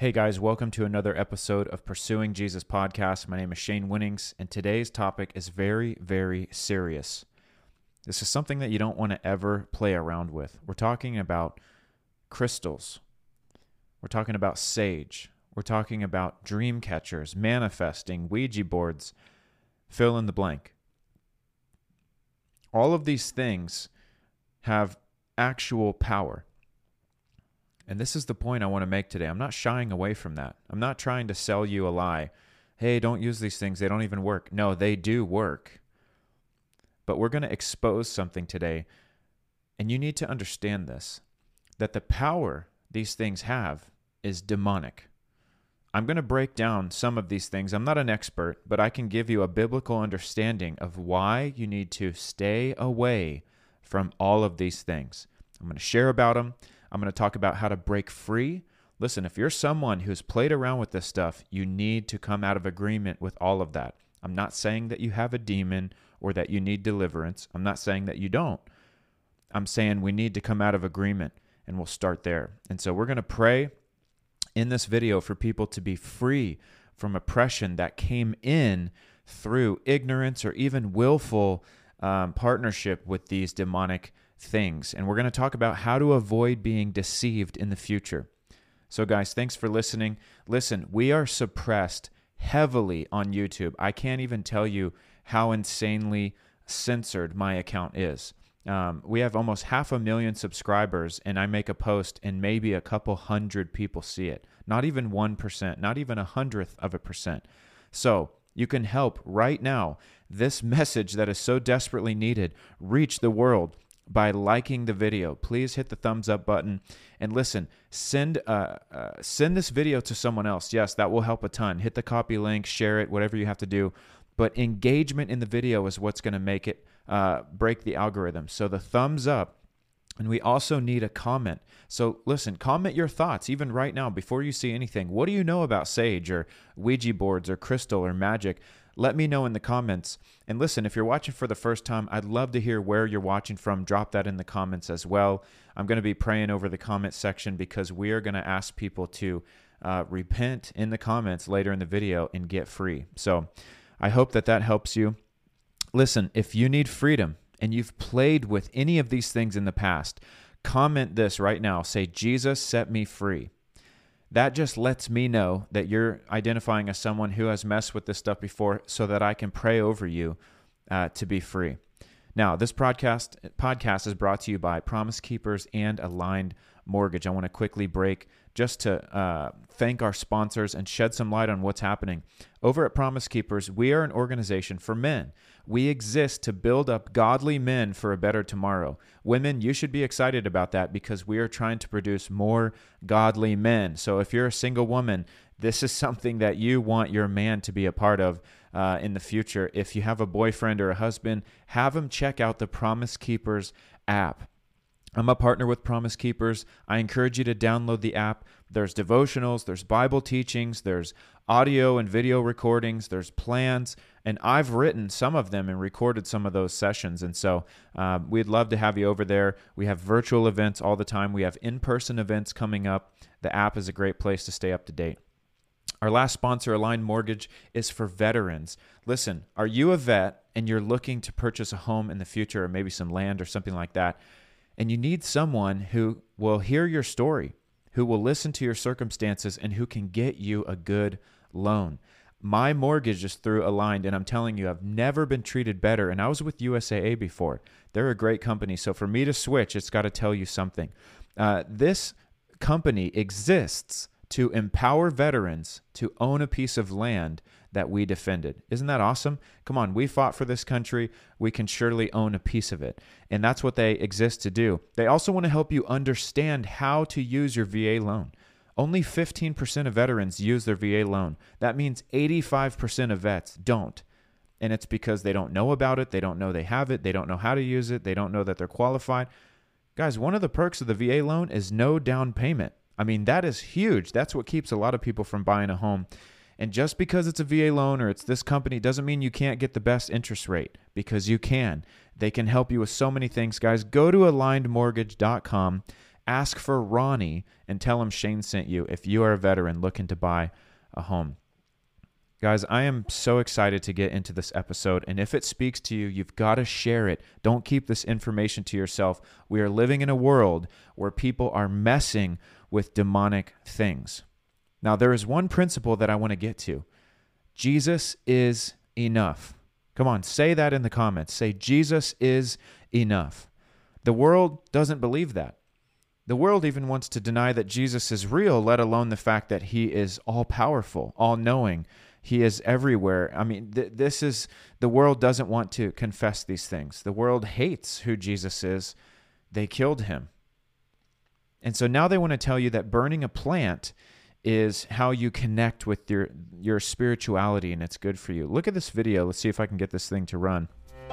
Hey guys, welcome to another episode of Pursuing Jesus podcast. My name is Shane Winnings, and today's topic is very, very serious. This is something that you don't want to ever play around with. We're talking about crystals, we're talking about sage, we're talking about dream catchers, manifesting, Ouija boards, fill in the blank. All of these things have actual power. And this is the point I want to make today. I'm not shying away from that. I'm not trying to sell you a lie. Hey, don't use these things. They don't even work. No, they do work. But we're going to expose something today. And you need to understand this that the power these things have is demonic. I'm going to break down some of these things. I'm not an expert, but I can give you a biblical understanding of why you need to stay away from all of these things. I'm going to share about them. I'm going to talk about how to break free. Listen, if you're someone who's played around with this stuff, you need to come out of agreement with all of that. I'm not saying that you have a demon or that you need deliverance. I'm not saying that you don't. I'm saying we need to come out of agreement, and we'll start there. And so we're going to pray in this video for people to be free from oppression that came in through ignorance or even willful um, partnership with these demonic things. And we're going to talk about how to avoid being deceived in the future. So, guys, thanks for listening. Listen, we are suppressed heavily on YouTube. I can't even tell you how insanely censored my account is. Um, we have almost half a million subscribers, and I make a post, and maybe a couple hundred people see it. Not even 1%, not even a hundredth of a percent. So, you can help right now this message that is so desperately needed reach the world by liking the video. Please hit the thumbs up button and listen. Send uh, uh, send this video to someone else. Yes, that will help a ton. Hit the copy link, share it, whatever you have to do. But engagement in the video is what's going to make it uh, break the algorithm. So the thumbs up. And we also need a comment. So listen, comment your thoughts even right now before you see anything. What do you know about Sage or Ouija boards or crystal or magic? Let me know in the comments. And listen, if you're watching for the first time, I'd love to hear where you're watching from. Drop that in the comments as well. I'm going to be praying over the comment section because we are going to ask people to uh, repent in the comments later in the video and get free. So I hope that that helps you. Listen, if you need freedom and you've played with any of these things in the past, comment this right now. Say, Jesus set me free that just lets me know that you're identifying as someone who has messed with this stuff before so that I can pray over you uh, to be free. Now, this podcast podcast is brought to you by Promise Keepers and Aligned Mortgage. I want to quickly break just to uh, thank our sponsors and shed some light on what's happening. Over at Promise Keepers, we are an organization for men. We exist to build up godly men for a better tomorrow. Women, you should be excited about that because we are trying to produce more godly men. So if you're a single woman, this is something that you want your man to be a part of uh, in the future. If you have a boyfriend or a husband, have him check out the Promise Keepers app. I'm a partner with Promise Keepers. I encourage you to download the app. There's devotionals, there's Bible teachings, there's audio and video recordings, there's plans, and I've written some of them and recorded some of those sessions. And so uh, we'd love to have you over there. We have virtual events all the time, we have in person events coming up. The app is a great place to stay up to date. Our last sponsor, Aligned Mortgage, is for veterans. Listen, are you a vet and you're looking to purchase a home in the future or maybe some land or something like that? And you need someone who will hear your story, who will listen to your circumstances, and who can get you a good loan. My mortgage is through Aligned, and I'm telling you, I've never been treated better. And I was with USAA before. They're a great company. So for me to switch, it's got to tell you something. Uh, this company exists to empower veterans to own a piece of land that we defended. Isn't that awesome? Come on, we fought for this country. We can surely own a piece of it. And that's what they exist to do. They also want to help you understand how to use your VA loan. Only 15% of veterans use their VA loan. That means 85% of vets don't. And it's because they don't know about it, they don't know they have it, they don't know how to use it, they don't know that they're qualified. Guys, one of the perks of the VA loan is no down payment. I mean, that is huge. That's what keeps a lot of people from buying a home. And just because it's a VA loan or it's this company doesn't mean you can't get the best interest rate because you can. They can help you with so many things, guys. Go to alignedmortgage.com Ask for Ronnie and tell him Shane sent you if you are a veteran looking to buy a home. Guys, I am so excited to get into this episode. And if it speaks to you, you've got to share it. Don't keep this information to yourself. We are living in a world where people are messing with demonic things. Now, there is one principle that I want to get to Jesus is enough. Come on, say that in the comments. Say, Jesus is enough. The world doesn't believe that. The world even wants to deny that Jesus is real, let alone the fact that he is all powerful, all knowing he is everywhere. I mean, th- this is the world doesn't want to confess these things. The world hates who Jesus is. They killed him. And so now they want to tell you that burning a plant is how you connect with your your spirituality and it's good for you. Look at this video. Let's see if I can get this thing to run.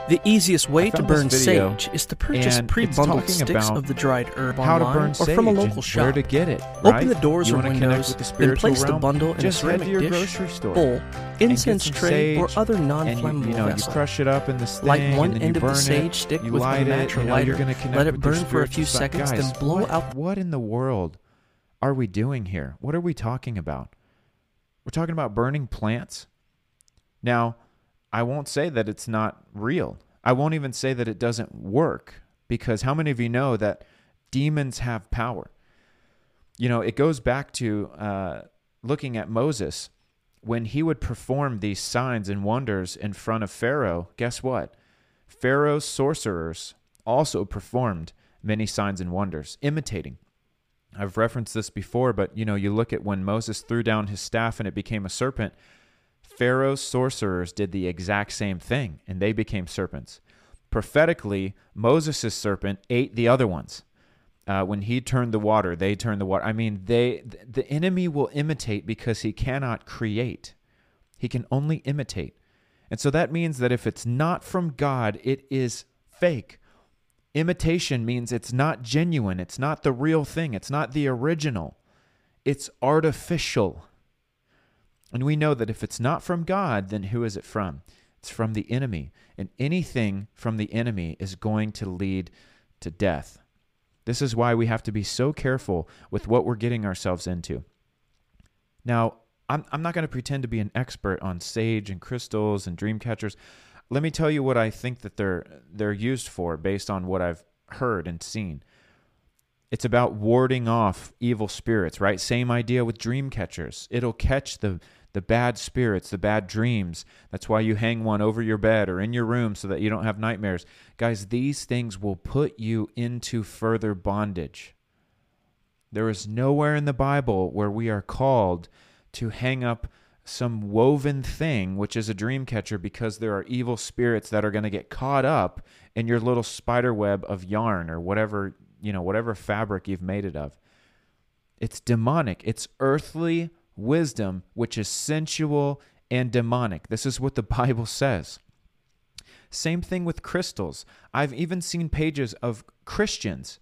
The easiest way to burn sage is to purchase pre-bundled sticks of the dried herb online or from a local shop. Where to get it? Open the doors or windows, the then place spiritual the bundle in Just a ceramic your dish, grocery store bowl, incense tray, or other non-flammable you, you know vessel. you crush it up in this thing Light one end of the sage it, stick with a match or lighter. Let it burn for a few seconds, Guys, then blow what, out what in the world are we doing here what are we talking about we're talking about burning plants now i won't say that it's not real. I won't even say that it doesn't work because how many of you know that demons have power? You know it goes back to uh, looking at moses. When he would perform these signs and wonders in front of pharaoh guess what? Pharaoh's sorcerers also performed many signs and wonders imitating. I've referenced this before, but you know, you look at when Moses threw down his staff and it became a serpent, Pharaoh's sorcerers did the exact same thing and they became serpents. Prophetically, Moses' serpent ate the other ones. Uh, when he turned the water, they turned the water. I mean, they the enemy will imitate because he cannot create. He can only imitate. And so that means that if it's not from God, it is fake. Imitation means it's not genuine, it's not the real thing, it's not the original, it's artificial. And we know that if it's not from God, then who is it from? It's from the enemy. And anything from the enemy is going to lead to death. This is why we have to be so careful with what we're getting ourselves into. Now, I'm, I'm not going to pretend to be an expert on sage and crystals and dream catchers. Let me tell you what I think that they're they're used for based on what I've heard and seen. It's about warding off evil spirits, right? Same idea with dream catchers. It'll catch the the bad spirits, the bad dreams. That's why you hang one over your bed or in your room so that you don't have nightmares. Guys, these things will put you into further bondage. There is nowhere in the Bible where we are called to hang up some woven thing, which is a dream catcher, because there are evil spirits that are going to get caught up in your little spider web of yarn or whatever, you know, whatever fabric you've made it of. It's demonic. It's earthly wisdom, which is sensual and demonic. This is what the Bible says. Same thing with crystals. I've even seen pages of Christians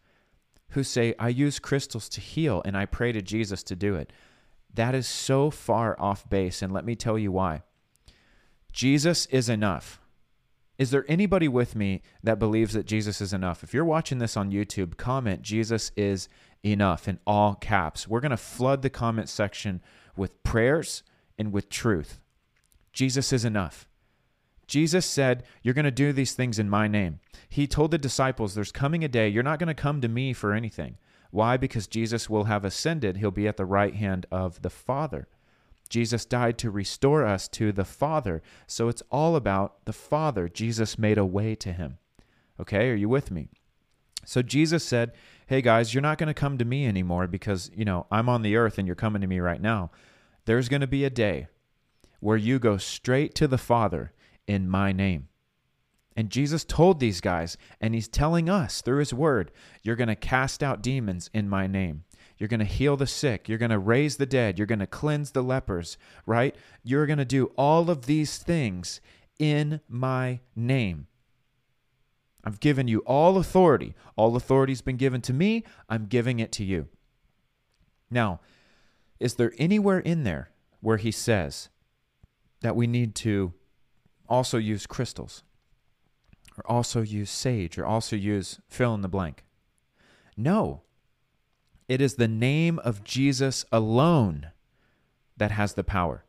who say, I use crystals to heal and I pray to Jesus to do it. That is so far off base, and let me tell you why. Jesus is enough. Is there anybody with me that believes that Jesus is enough? If you're watching this on YouTube, comment Jesus is enough in all caps. We're going to flood the comment section with prayers and with truth. Jesus is enough. Jesus said, You're going to do these things in my name. He told the disciples, There's coming a day, you're not going to come to me for anything. Why? Because Jesus will have ascended. He'll be at the right hand of the Father. Jesus died to restore us to the Father. So it's all about the Father. Jesus made a way to him. Okay, are you with me? So Jesus said, Hey guys, you're not going to come to me anymore because, you know, I'm on the earth and you're coming to me right now. There's going to be a day where you go straight to the Father in my name. And Jesus told these guys, and he's telling us through his word, you're going to cast out demons in my name. You're going to heal the sick. You're going to raise the dead. You're going to cleanse the lepers, right? You're going to do all of these things in my name. I've given you all authority. All authority's been given to me. I'm giving it to you. Now, is there anywhere in there where he says that we need to also use crystals? or also use sage or also use fill in the blank. No. It is the name of Jesus alone that has the power.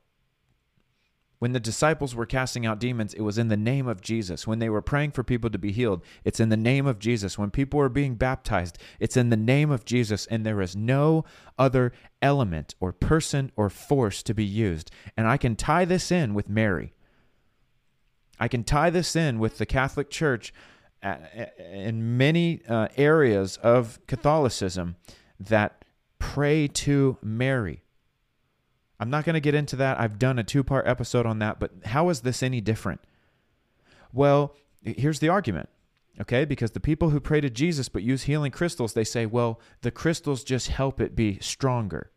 When the disciples were casting out demons, it was in the name of Jesus. When they were praying for people to be healed, it's in the name of Jesus. When people were being baptized, it's in the name of Jesus. And there is no other element or person or force to be used. And I can tie this in with Mary. I can tie this in with the Catholic Church uh, in many uh, areas of Catholicism that pray to Mary. I'm not going to get into that. I've done a two part episode on that, but how is this any different? Well, here's the argument, okay? Because the people who pray to Jesus but use healing crystals, they say, well, the crystals just help it be stronger.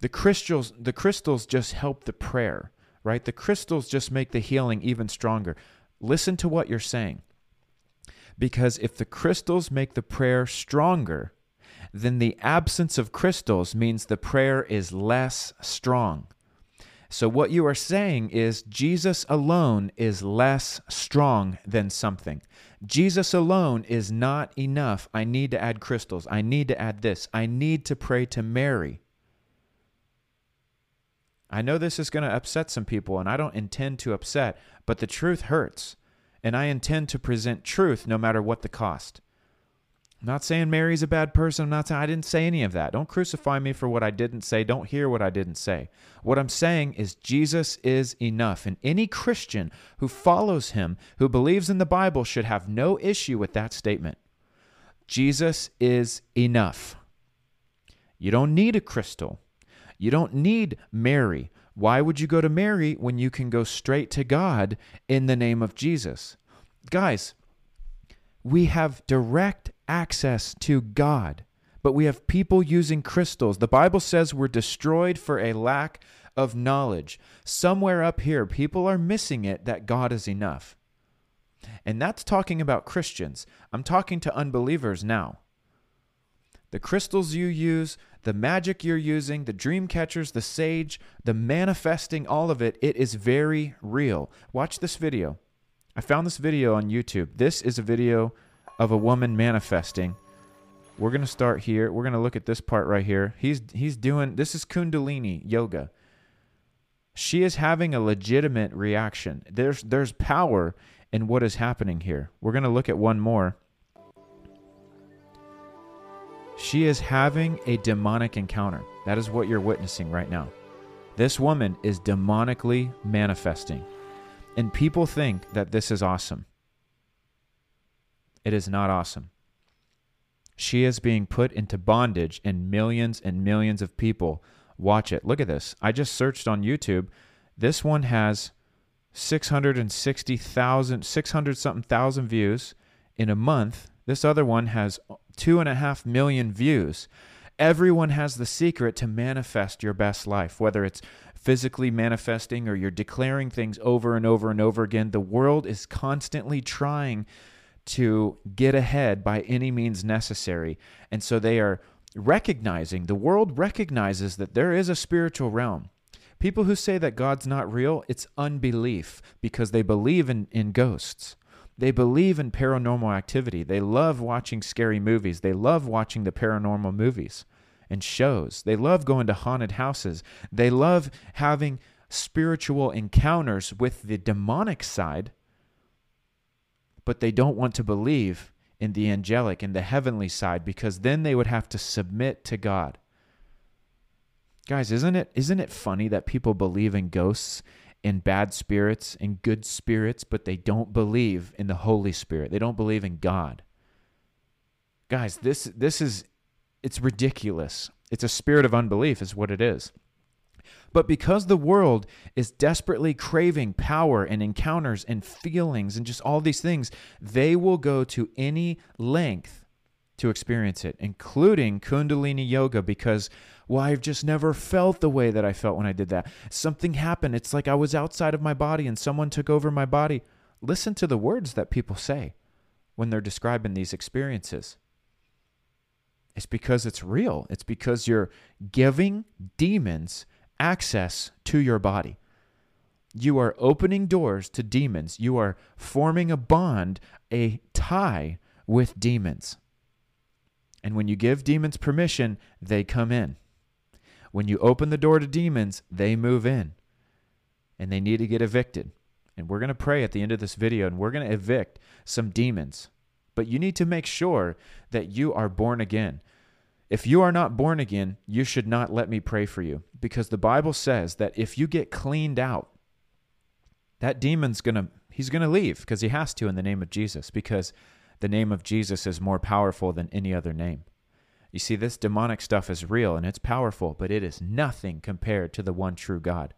The crystals, the crystals just help the prayer, right? The crystals just make the healing even stronger. Listen to what you're saying. Because if the crystals make the prayer stronger, then the absence of crystals means the prayer is less strong. So, what you are saying is Jesus alone is less strong than something. Jesus alone is not enough. I need to add crystals. I need to add this. I need to pray to Mary. I know this is going to upset some people, and I don't intend to upset, but the truth hurts. And I intend to present truth no matter what the cost. I'm not saying Mary's a bad person. I'm not saying I didn't say any of that. Don't crucify me for what I didn't say. Don't hear what I didn't say. What I'm saying is Jesus is enough. And any Christian who follows him, who believes in the Bible, should have no issue with that statement. Jesus is enough. You don't need a crystal. You don't need Mary. Why would you go to Mary when you can go straight to God in the name of Jesus? Guys, we have direct access to God. But we have people using crystals. The Bible says we're destroyed for a lack of knowledge. Somewhere up here, people are missing it that God is enough. And that's talking about Christians. I'm talking to unbelievers now. The crystals you use, the magic you're using, the dream catchers, the sage, the manifesting, all of it, it is very real. Watch this video. I found this video on YouTube. This is a video of a woman manifesting. We're going to start here. We're going to look at this part right here. He's he's doing this is kundalini yoga. She is having a legitimate reaction. There's there's power in what is happening here. We're going to look at one more. She is having a demonic encounter. That is what you're witnessing right now. This woman is demonically manifesting. And people think that this is awesome. It is not awesome. She is being put into bondage, and millions and millions of people watch it. Look at this. I just searched on YouTube. This one has 660,000, 600 something thousand views in a month. This other one has two and a half million views. Everyone has the secret to manifest your best life, whether it's physically manifesting or you're declaring things over and over and over again. The world is constantly trying to get ahead by any means necessary. And so they are recognizing, the world recognizes that there is a spiritual realm. People who say that God's not real, it's unbelief because they believe in, in ghosts. They believe in paranormal activity. They love watching scary movies. They love watching the paranormal movies and shows. They love going to haunted houses. They love having spiritual encounters with the demonic side but they don't want to believe in the angelic and the heavenly side because then they would have to submit to God. Guys, isn't it isn't it funny that people believe in ghosts in bad spirits and good spirits, but they don't believe in the Holy Spirit. They don't believe in God. Guys, this this is it's ridiculous. It's a spirit of unbelief is what it is. But because the world is desperately craving power and encounters and feelings and just all these things, they will go to any length to experience it, including Kundalini Yoga, because, well, I've just never felt the way that I felt when I did that. Something happened. It's like I was outside of my body and someone took over my body. Listen to the words that people say when they're describing these experiences. It's because it's real. It's because you're giving demons access to your body. You are opening doors to demons. You are forming a bond, a tie with demons. And when you give demons permission, they come in. When you open the door to demons, they move in. And they need to get evicted. And we're going to pray at the end of this video and we're going to evict some demons. But you need to make sure that you are born again. If you are not born again, you should not let me pray for you because the Bible says that if you get cleaned out, that demon's going to he's going to leave because he has to in the name of Jesus because the name of Jesus is more powerful than any other name. You see this demonic stuff is real and it's powerful, but it is nothing compared to the one true God.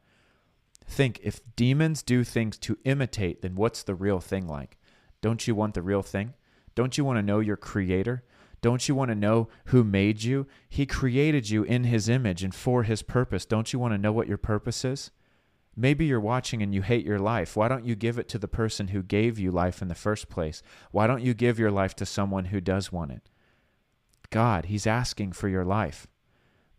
Think if demons do things to imitate, then what's the real thing like? Don't you want the real thing? Don't you want to know your creator? Don't you want to know who made you? He created you in his image and for his purpose. Don't you want to know what your purpose is? Maybe you're watching and you hate your life. Why don't you give it to the person who gave you life in the first place? Why don't you give your life to someone who does want it? God, He's asking for your life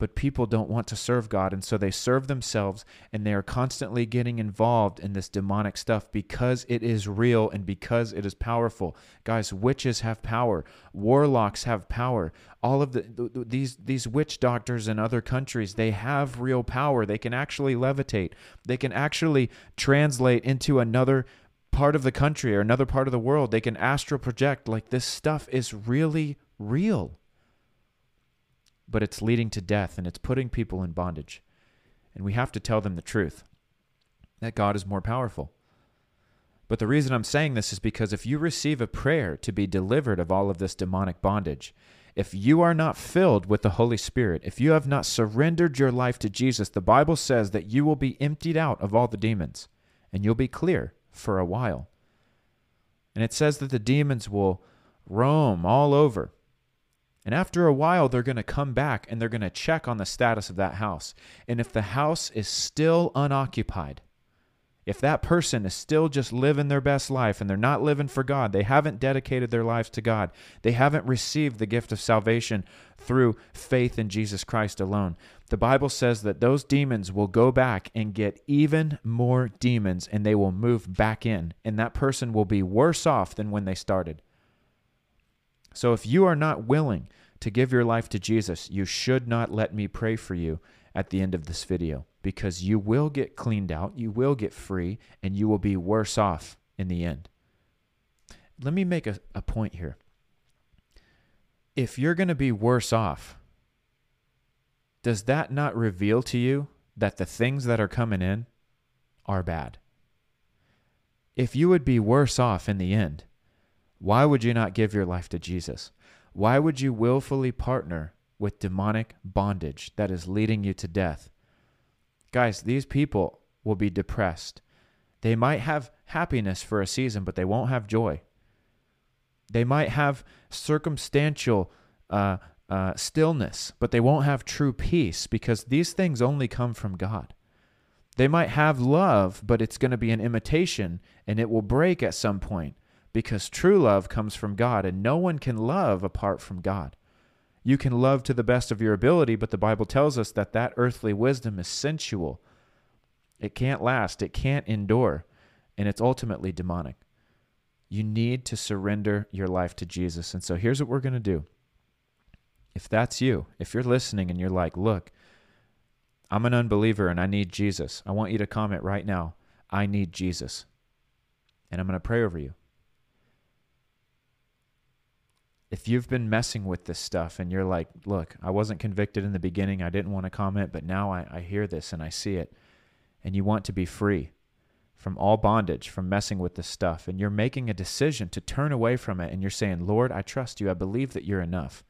but people don't want to serve God. And so they serve themselves and they are constantly getting involved in this demonic stuff because it is real and because it is powerful. Guys, witches have power, warlocks have power. All of the, these these witch doctors in other countries, they have real power. They can actually levitate. They can actually translate into another part of the country or another part of the world. They can astral project. Like this stuff is really real but it's leading to death and it's putting people in bondage. And we have to tell them the truth that God is more powerful. But the reason I'm saying this is because if you receive a prayer to be delivered of all of this demonic bondage, if you are not filled with the Holy Spirit, if you have not surrendered your life to Jesus, the Bible says that you will be emptied out of all the demons and you'll be clear for a while. And it says that the demons will roam all over and after a while, they're going to come back and they're going to check on the status of that house. And if the house is still unoccupied, if that person is still just living their best life and they're not living for God, they haven't dedicated their lives to God, they haven't received the gift of salvation through faith in Jesus Christ alone, the Bible says that those demons will go back and get even more demons and they will move back in. And that person will be worse off than when they started. So if you are not willing to give your life to Jesus, you should not let me pray for you at the end of this video because you will get cleaned out, you will get free, and you will be worse off in the end. Let me make a, a point here. If you're going to be worse off, does that not reveal to you that the things that are coming in are bad? If you would be worse off in the end, why would you not give your life to Jesus? Why would you willfully partner with demonic bondage that is leading you to death? Guys, these people will be depressed. They might have happiness for a season, but they won't have joy. They might have circumstantial uh, uh, stillness, but they won't have true peace because these things only come from God. They might have love, but it's going to be an imitation and it will break at some point because true love comes from God, and no one can love apart from God. You can love to the best of your ability, but the Bible tells us that that earthly wisdom is sensual. It can't last, it can't endure, and it's ultimately demonic. You need to surrender your life to Jesus. And so here's what we're going to do. If that's you, if you're listening and you're like, look, I'm an unbeliever and I need Jesus, I want you to comment right now, I need Jesus. And I'm going to pray over you. If you've been messing with this stuff and you're like, look, I wasn't convicted in the beginning, I didn't want to comment, but now I, I hear this and I see it, and you want to be free from all bondage, from messing with this stuff, and you're making a decision to turn away from it, and you're saying, Lord, I trust you. I believe that you're enough.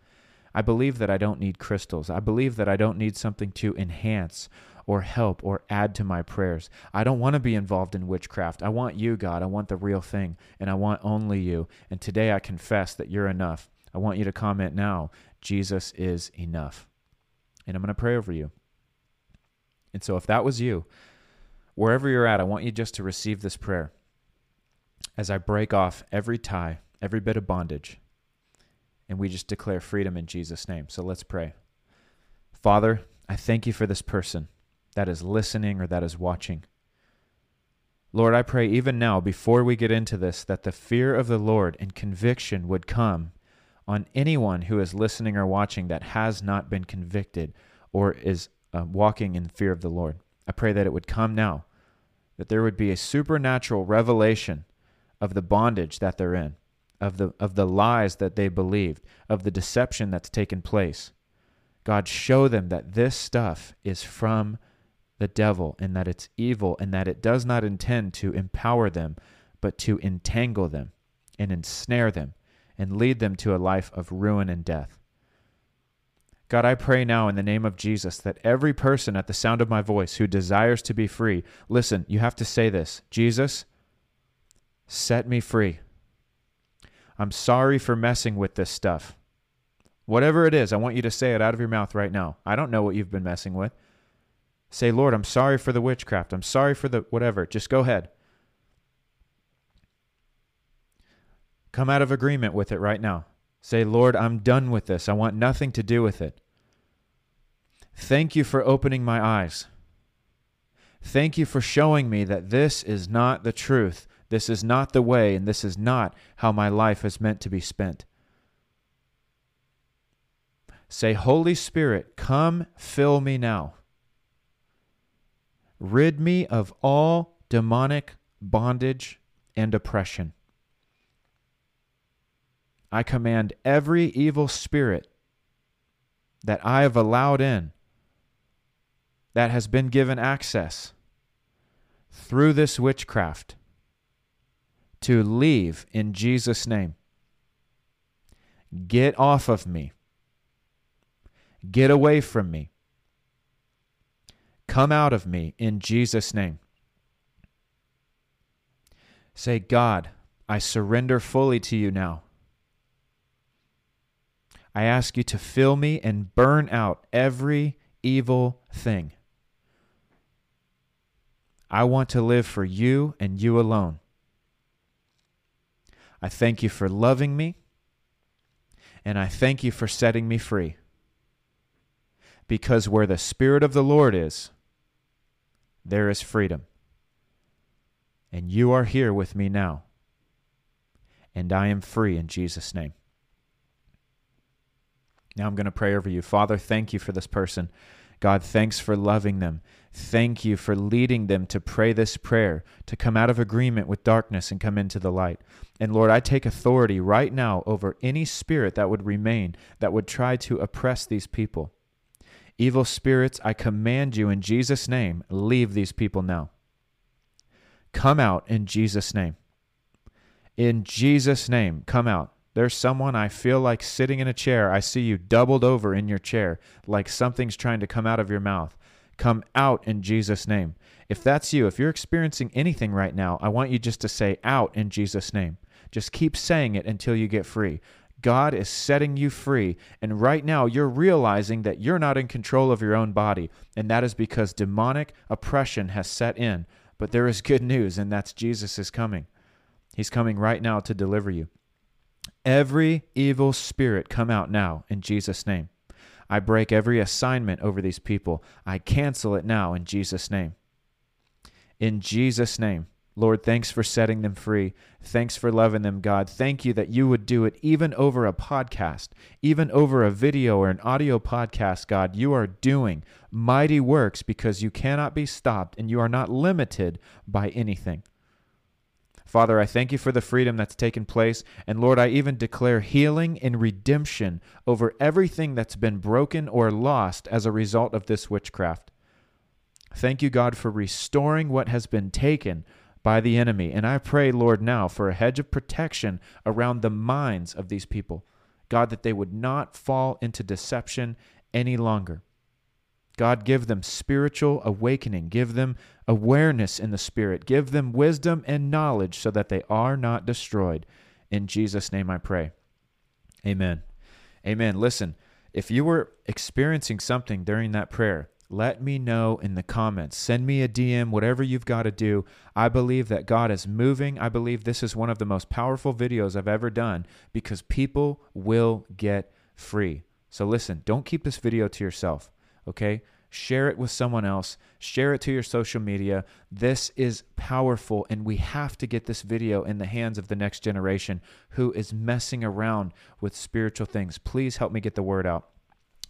I believe that I don't need crystals. I believe that I don't need something to enhance or help or add to my prayers. I don't want to be involved in witchcraft. I want you, God. I want the real thing, and I want only you. And today I confess that you're enough. I want you to comment now Jesus is enough. And I'm going to pray over you. And so if that was you, wherever you're at, I want you just to receive this prayer as I break off every tie, every bit of bondage, and we just declare freedom in Jesus' name. So let's pray. Father, I thank you for this person that is listening or that is watching. Lord, I pray even now, before we get into this, that the fear of the Lord and conviction would come on anyone who is listening or watching that has not been convicted or is uh, walking in fear of the Lord. I pray that it would come now, that there would be a supernatural revelation of the bondage that they're in, of the, of the lies that they believed, of the deception that's taken place. God, show them that this stuff is from the devil and that it's evil and that it does not intend to empower them, but to entangle them and ensnare them and lead them to a life of ruin and death. God, I pray now in the name of Jesus that every person at the sound of my voice who desires to be free, listen, you have to say this Jesus, set me free. I'm sorry for messing with this stuff. Whatever it is, I want you to say it out of your mouth right now. I don't know what you've been messing with. Say, Lord, I'm sorry for the witchcraft. I'm sorry for the whatever. Just go ahead. Come out of agreement with it right now. Say, Lord, I'm done with this. I want nothing to do with it. Thank you for opening my eyes. Thank you for showing me that this is not the truth. This is not the way, and this is not how my life is meant to be spent. Say, Holy Spirit, come fill me now. Rid me of all demonic bondage and oppression. I command every evil spirit that I have allowed in, that has been given access through this witchcraft, to leave in Jesus' name. Get off of me. Get away from me. Come out of me in Jesus' name. Say, God, I surrender fully to you now. I ask you to fill me and burn out every evil thing. I want to live for you and you alone. I thank you for loving me, and I thank you for setting me free. Because where the Spirit of the Lord is, there is freedom. And you are here with me now. And I am free in Jesus' name. Now I'm going to pray over you. Father, thank you for this person. God, thanks for loving them. Thank you for leading them to pray this prayer, to come out of agreement with darkness and come into the light. And Lord, I take authority right now over any spirit that would remain, that would try to oppress these people. Evil spirits, I command you in Jesus' name, leave these people now. Come out in Jesus' name. In Jesus' name, come out. There's someone I feel like sitting in a chair. I see you doubled over in your chair, like something's trying to come out of your mouth. Come out in Jesus' name. If that's you, if you're experiencing anything right now, I want you just to say out in Jesus' name. Just keep saying it until you get free. God is setting you free. And right now, you're realizing that you're not in control of your own body. And that is because demonic oppression has set in. But there is good news, and that's Jesus is coming. He's coming right now to deliver you. Every evil spirit come out now in Jesus' name. I break every assignment over these people. I cancel it now in Jesus' name. In Jesus' name. Lord, thanks for setting them free. Thanks for loving them, God. Thank you that you would do it even over a podcast, even over a video or an audio podcast, God. You are doing mighty works because you cannot be stopped and you are not limited by anything. Father, I thank you for the freedom that's taken place. And Lord, I even declare healing and redemption over everything that's been broken or lost as a result of this witchcraft. Thank you, God, for restoring what has been taken by the enemy. And I pray, Lord, now for a hedge of protection around the minds of these people. God, that they would not fall into deception any longer. God, give them spiritual awakening. Give them awareness in the Spirit. Give them wisdom and knowledge so that they are not destroyed. In Jesus' name I pray. Amen. Amen. Listen, if you were experiencing something during that prayer, let me know in the comments. Send me a DM, whatever you've got to do. I believe that God is moving. I believe this is one of the most powerful videos I've ever done because people will get free. So listen, don't keep this video to yourself, okay? share it with someone else, share it to your social media. This is powerful, and we have to get this video in the hands of the next generation who is messing around with spiritual things. Please help me get the word out.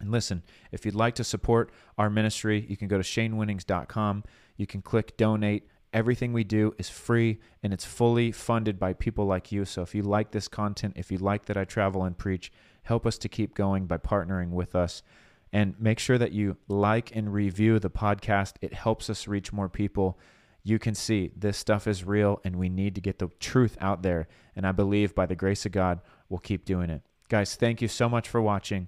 And listen, if you'd like to support our ministry, you can go to shanewinnings.com. You can click donate. Everything we do is free and it's fully funded by people like you. So if you like this content, if you like that I travel and preach, help us to keep going by partnering with us. And make sure that you like and review the podcast. It helps us reach more people. You can see this stuff is real and we need to get the truth out there. And I believe by the grace of God, we'll keep doing it. Guys, thank you so much for watching.